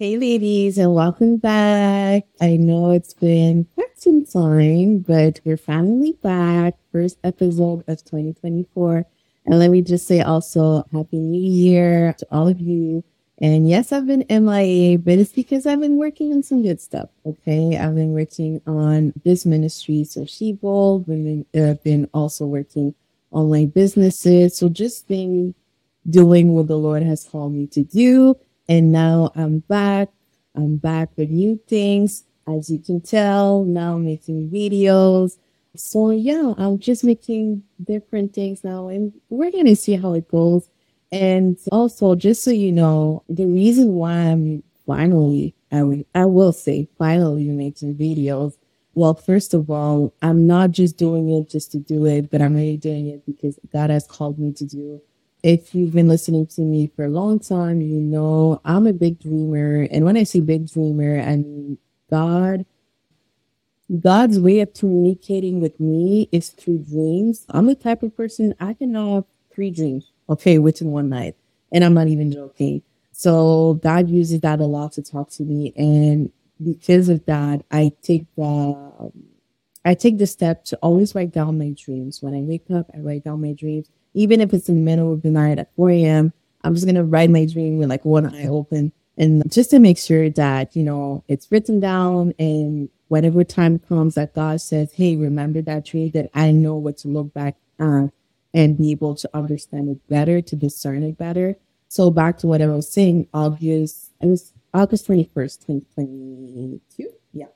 Hey, ladies, and welcome back. I know it's been quite some time, but we're finally back. First episode of 2024. And let me just say also, Happy New Year to all of you. And yes, I've been MIA, but it's because I've been working on some good stuff. Okay. I've been working on this ministry, so She Bold, been, uh, been also working online businesses. So just been doing what the Lord has called me to do. And now I'm back. I'm back with new things. As you can tell, now I'm making videos. So yeah, I'm just making different things now and we're to see how it goes. And also, just so you know, the reason why I'm finally, I, will, I will say, finally making videos. Well, first of all, I'm not just doing it just to do it, but I'm really doing it because God has called me to do. If you've been listening to me for a long time, you know I'm a big dreamer. And when I say big dreamer, I mean God God's way of communicating with me is through dreams. I'm the type of person I can have three dreams, okay, within one night. And I'm not even joking. So God uses that a lot to talk to me. And because of that, I take the, I take the step to always write down my dreams. When I wake up, I write down my dreams. Even if it's in the middle of the night at 4 a.m., I'm just going to write my dream with like one eye open and just to make sure that, you know, it's written down and whatever time comes that God says, Hey, remember that dream that I know what to look back at and be able to understand it better, to discern it better. So back to what I was saying, August, it was August 21st, 2022. Yeah,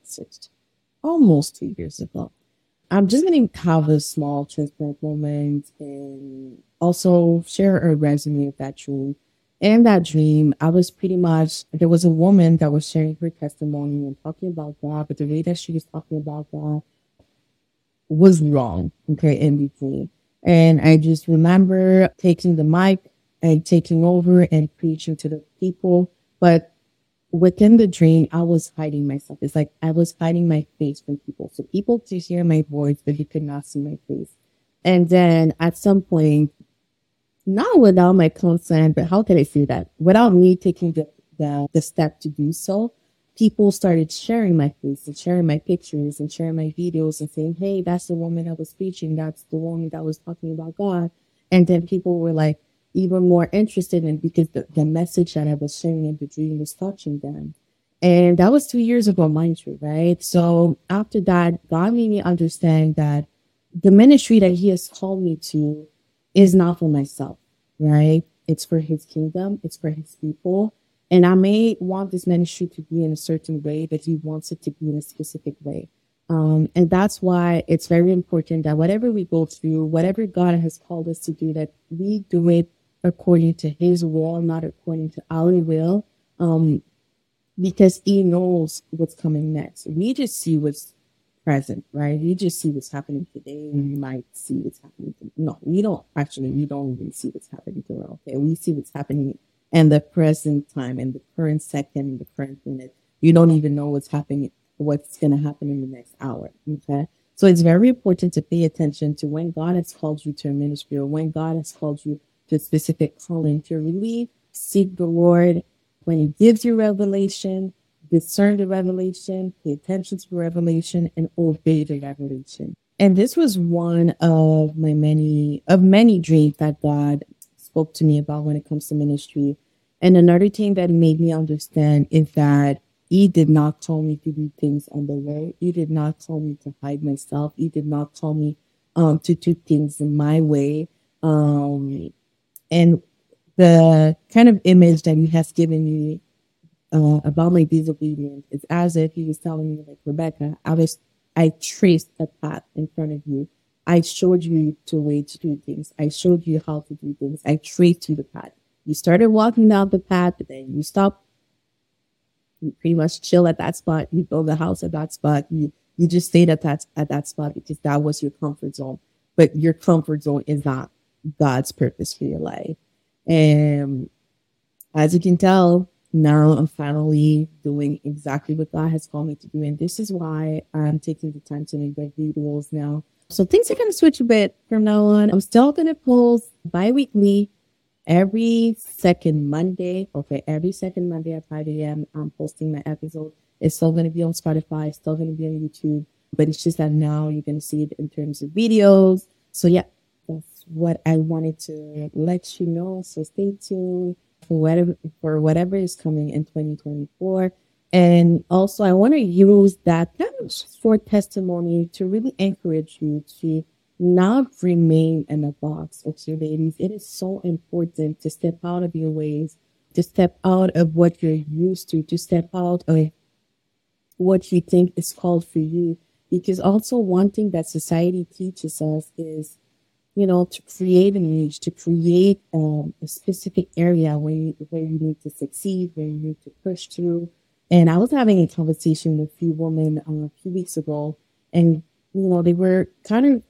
almost two years ago. I'm just going to have a small transparent moment and also share a resume of that dream. In that dream, I was pretty much, there was a woman that was sharing her testimony and talking about God, but the way that she was talking about God was wrong, okay, in between. And I just remember taking the mic and taking over and preaching to the people. But within the dream, I was hiding myself. It's like I was hiding my face from people. So people could hear my voice, but they could not see my face. And then at some point, not without my consent, but how can I say that? Without me taking the, the, the step to do so, people started sharing my face and sharing my pictures and sharing my videos and saying, Hey, that's the woman that was preaching. That's the woman that was talking about God. And then people were like even more interested in because the, the message that I was sharing in the dream was touching them. And that was two years ago, mind you, right? So after that, God made me understand that the ministry that he has called me to is not for myself, right? It's for his kingdom. It's for his people. And I may want this ministry to be in a certain way, but he wants it to be in a specific way. Um, and that's why it's very important that whatever we go through, whatever God has called us to do, that we do it according to his will, not according to our will. Um, because he knows what's coming next. We just see what's present, right? We just see what's happening today. We might see what's happening. No, we don't actually, we don't even see what's happening tomorrow. Okay. We see what's happening in the present time, in the current second, in the current minute. You don't even know what's happening, what's going to happen in the next hour. Okay. So it's very important to pay attention to when God has called you to a ministry or when God has called you a specific calling to really seek the Lord when he gives you revelation, discern the revelation, pay attention to the revelation, and obey the revelation. And this was one of my many of many dreams that God spoke to me about when it comes to ministry. And another thing that made me understand is that he did not tell me to do things on the way. He did not tell me to hide myself. He did not tell me um, to do things in my way. Um, and the kind of image that he has given me uh, about my disobedience, is as if he was telling me, like, Rebecca, I was, I traced a path in front of you. I showed you the way to do things. I showed you how to do things. I traced you the path. You started walking down the path, but then you stopped. You pretty much chill at that spot. You build a house at that spot. You, you just stayed at that, at that spot because that was your comfort zone. But your comfort zone is not God's purpose for your life. And as you can tell, now I'm finally doing exactly what God has called me to do. And this is why I'm taking the time to make videos now. So things are going to switch a bit from now on. I'm still going to post bi-weekly. every second Monday. Okay, every second Monday at 5 a.m. I'm posting my episode. It's still going to be on Spotify, it's still going to be on YouTube, but it's just that now you're going to see it in terms of videos. So yeah, what I wanted to let you know. So stay tuned for whatever for whatever is coming in 2024. And also, I want to use that for testimony to really encourage you to not remain in a box. Okay, ladies, it is so important to step out of your ways, to step out of what you're used to, to step out of what you think is called for you. Because also, one thing that society teaches us is you know, to create a niche, to create um, a specific area where you, where you need to succeed, where you need to push through. And I was having a conversation with a few women uh, a few weeks ago, and you know, they were kind of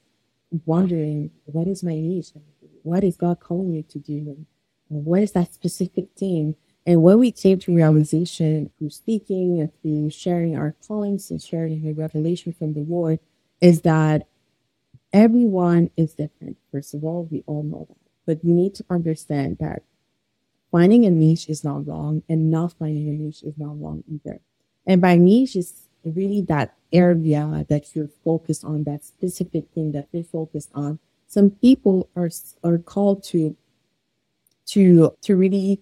wondering, what is my niche? What is God calling me to do? What is that specific thing? And when we came to realization through speaking and through sharing our callings and sharing the revelation from the Lord, is that everyone is different. First of all, we all know that. But you need to understand that finding a niche is not wrong and not finding a niche is not wrong either. And by niche is really that area that you're focused on, that specific thing that you're focused on. Some people are are called to to to really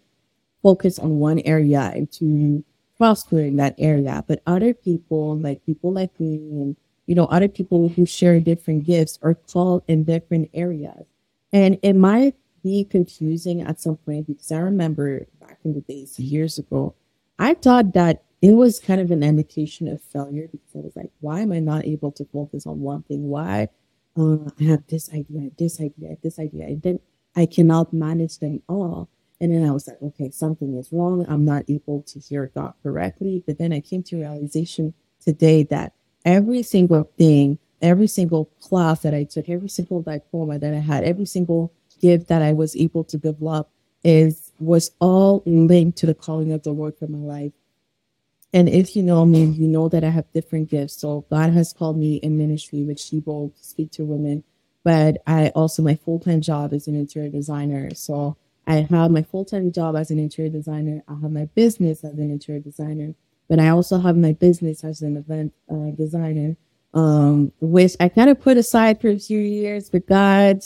focus on one area and to prosper in that area. But other people, like people like me and you know, other people who share different gifts are called in different areas. And it might be confusing at some point because I remember back in the days, years ago, I thought that it was kind of an indication of failure because I was like, why am I not able to focus on one thing? Why uh, I have this idea, this idea, this idea, and then I cannot manage them all. And then I was like, okay, something is wrong. I'm not able to hear God correctly. But then I came to realization today that every single thing, every single class that I took, every single diploma that I had, every single gift that I was able to develop is was all linked to the calling of the Lord for my life. And if you know me, you know that I have different gifts. So God has called me in ministry, which He will speak to women. But I also my full time job is an interior designer. So I have my full time job as an interior designer. I have my business as an interior designer. But I also have my business as an event uh, designer, um, which I kind of put aside for a few years. But God,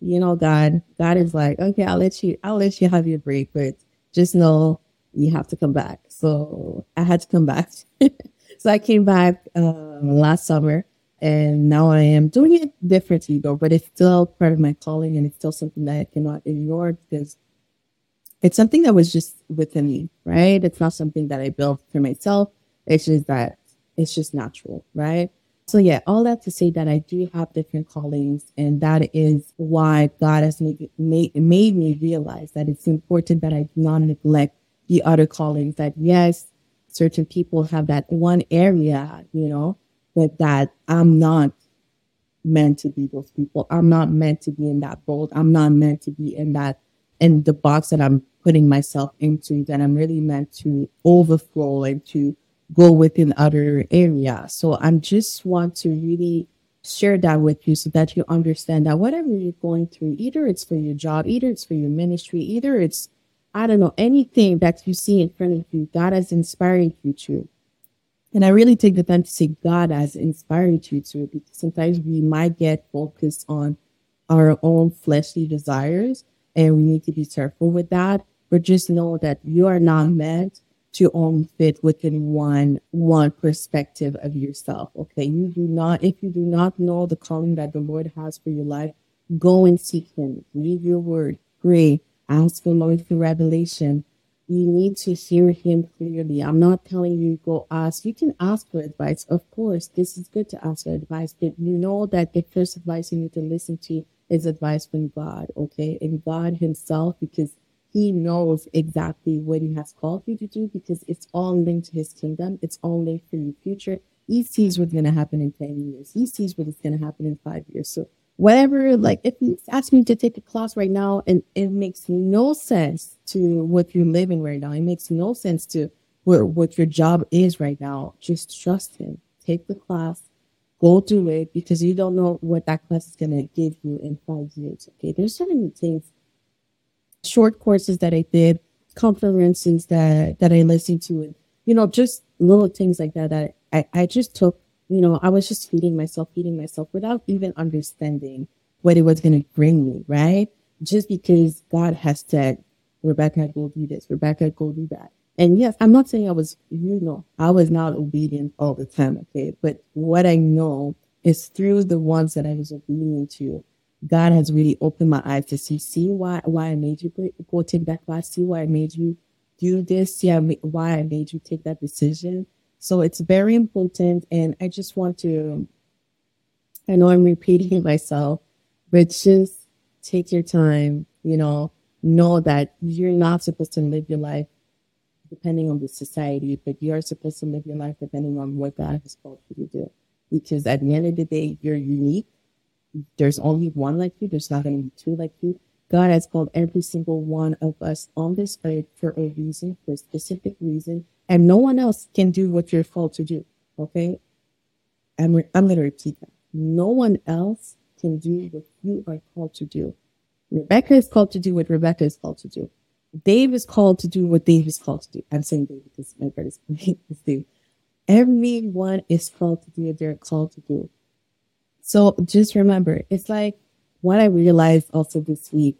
you know, God, God is like, okay, I'll let you, I'll let you have your break, but just know you have to come back. So I had to come back. so I came back uh, last summer, and now I am doing it differently, though. But it's still part of my calling, and it's still something that I cannot ignore because it's something that was just within me, right? It's not something that I built for myself. It's just that it's just natural, right? So yeah, all that to say that I do have different callings, and that is why God has made, made, made me realize that it's important that I do not neglect the other callings. That yes, certain people have that one area, you know, but that I'm not meant to be those people. I'm not meant to be in that boat. I'm not meant to be in that in the box that I'm putting myself into that I'm really meant to overflow and to go within other areas. So I just want to really share that with you so that you understand that whatever you're going through, either it's for your job, either it's for your ministry, either it's, I don't know, anything that you see in front of you, God has inspired you to. And I really take the time to say God has inspired you to because sometimes we might get focused on our own fleshly desires and we need to be careful with that. But just know that you are not meant to only fit within one one perspective of yourself. Okay, you do not. If you do not know the calling that the Lord has for your life, go and seek Him. Read your Word. Pray. Ask the Lord for revelation. You need to hear Him clearly. I'm not telling you go ask. You can ask for advice, of course. This is good to ask for advice, but you know that the first advice you need to listen to is advice from God, okay? And God Himself, because He knows exactly what He has called you to do, because it's all linked to His kingdom, it's all linked for your future. He sees what's to happen in 10 years, He sees what is to happen in five years. So, whatever, like, if you ask me to take a class right now and it makes no sense to what you're living right now, it makes no sense to what, what your job is right now, just trust Him. Take the class, go do it because you don't know what that class is going to give you in five years. Okay. There's so many things short courses that I did, conferences that that I listened to, and you know, just little things like that that I, I just took. You know, I was just feeding myself, feeding myself without even understanding what it was going to bring me, right? Just because God has said, Rebecca, go do this, Rebecca, go do that. And yes, I'm not saying I was, you know, I was not obedient all the time, okay? But what I know is through the ones that I was obedient to, God has really opened my eyes to see, see why why I made you go take that class, see why I made you do this, see why I made you take that decision. So it's very important, and I just want to. I know I'm repeating myself, but just take your time. You know, know that you're not supposed to live your life depending on the society, but you are supposed to live your life depending on what God has called you to do. Because at the end of the day, you're unique there's only one like you. There's not going to be two like you. God has called every single one of us on this earth for a reason, for a specific reason, and no one else can do what you're called to do. Okay, and I'm going to repeat that. No one else can do what you are called to do. Rebecca is called to do what Rebecca is called to do. Dave is called to do what Dave is called to do. I'm saying Dave because my brother's name is Dave. Everyone is called to do what they're called to do. So just remember, it's like what I realized also this week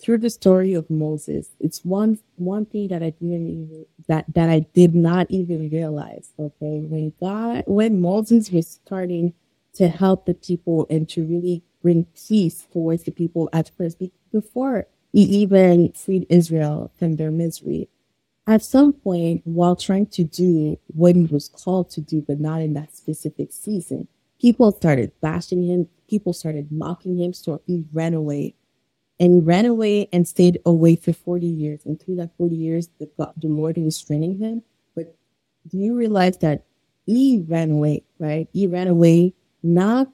through the story of Moses. It's one one thing that I didn't even that that I did not even realize. Okay, when God, when Moses was starting to help the people and to really bring peace towards the people at first, before he even freed Israel from their misery. At some point, while trying to do what he was called to do, but not in that specific season, people started bashing him. People started mocking him. So he ran away and ran away and stayed away for 40 years. And through that 40 years, the, God, the Lord was training him. But do you realize that he ran away, right? He ran away not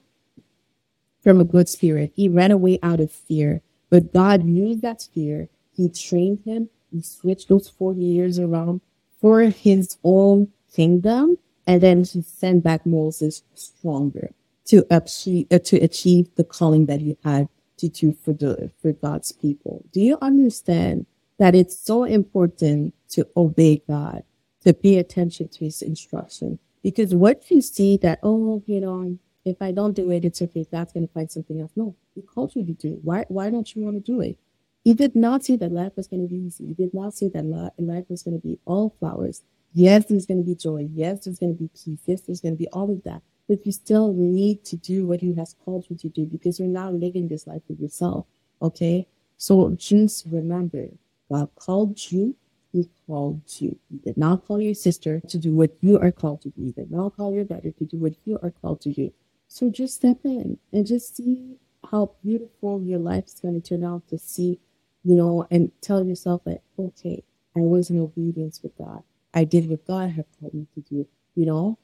from a good spirit. He ran away out of fear. But God used that fear. He trained him. He switched those 40 years around for his own kingdom and then he sent back Moses stronger to achieve uh, to achieve the calling that he had to do for the for God's people. Do you understand that it's so important to obey God, to pay attention to His instruction? Because what you see that oh, you know, if I don't do it, it's okay. God's going to find something else. No, you to do it. Why? Why don't you want to do it? He did not say that life was going to be easy. He did not say that life was going to be all flowers. Yes, there's going to be joy. Yes, there's going to be peace. Yes, there's going to be all of that. But you still need to do what He has called you to do because you're not living this life for yourself. Okay? So just remember, God called you. He called you. He did not call your sister to do what you are called to do. He did not call your brother to do what you are called to do. So just step in and just see how beautiful your life is going to turn out to see, you know, and tell yourself that, okay, I was in obedience with God. I did what God had called me to do. You know,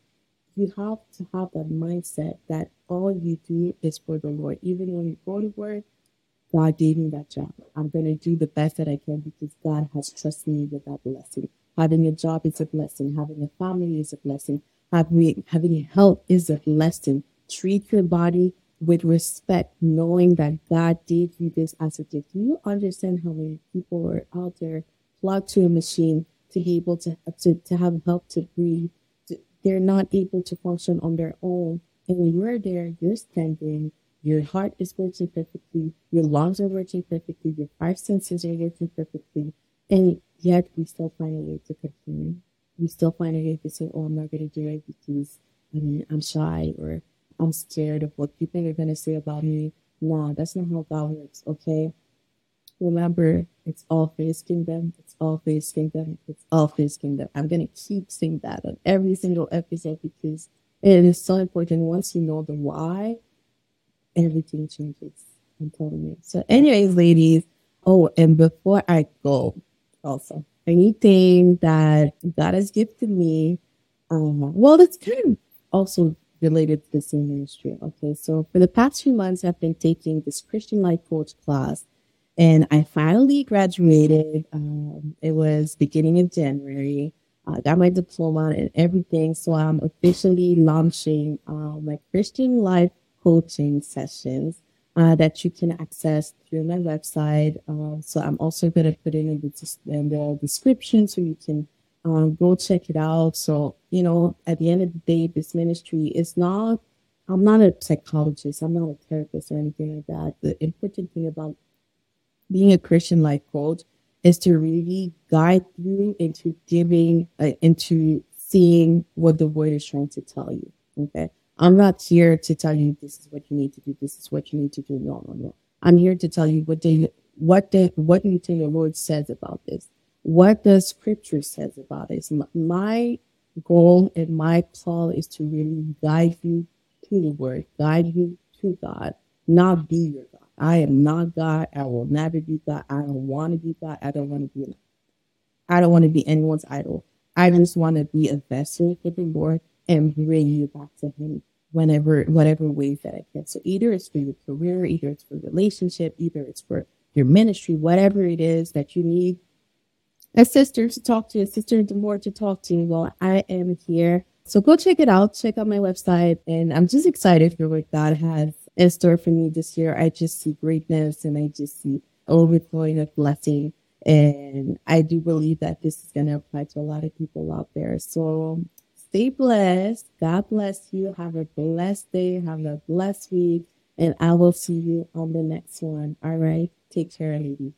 you have to have that mindset that all you do is for the Lord. Even when you go to work, God gave me that job. I'm going to do the best that I can because God has trusted me with that blessing. Having a job is a blessing. Having a family is a blessing. Having, having health is a blessing. Treat your body with respect, knowing that God gave you this as a gift. Do you understand how many people are out there plugged to a machine to be able to to, to have help to breathe. They're not able to function on their own. And when you're there, you're standing, your heart is working perfectly, your lungs are working perfectly, your five senses are working perfectly, and yet we still find a way to continue. We still find a way to say, "Oh, I'm not going to do it because I mean I'm shy or I'm scared of what people are going to say about me." No, that's not how God works. Okay, remember it's all for his kingdom. It's all for his kingdom. It's all for his kingdom. I'm going to keep saying that on every single episode because it is so important. Once you know the why, everything changes. I'm telling you. So, anyways, ladies. Oh, and before I go, also, anything that God has gifted me, um, well, it's kind of also related to the same ministry. Okay. So, for the past few months, I've been taking this Christian life coach class and I finally graduated. Um, it was beginning of January. I got my diploma and everything. So I'm officially launching um, my Christian life coaching sessions uh, that you can access through my website. Uh, so I'm also going to put it in the, in the description so you can um, go check it out. So, you know, at the end of the day, this ministry is not, I'm not a psychologist, I'm not a therapist or anything like that. The important thing about being a Christian life coach is to really guide you into giving, uh, into seeing what the word is trying to tell you. Okay. I'm not here to tell you this is what you need to do. This is what you need to do. No, no, no. I'm here to tell you what the what the what you think the Lord says about this. What the Scripture says about it. My goal and my call is to really guide you to the Word, guide you to God, not be your God. I am not God. I will never be God. I don't want to be God. I don't want to be. I don't want to be anyone's idol. I just want to be a vessel for the Lord and bring you back to Him whenever, whatever ways that I can. So either it's for your career, either it's for relationship, either it's for your ministry, whatever it is that you need a sister to talk to, a sister more to talk to. Well, I am here. So go check it out. Check out my website. And I'm just excited for what God has in store for me this year. I just see greatness and I just see overflowing of blessing. And I do believe that this is going to apply to a lot of people out there. So stay blessed. God bless you. Have a blessed day. Have a blessed week. And I will see you on the next one. All right. Take care, ladies.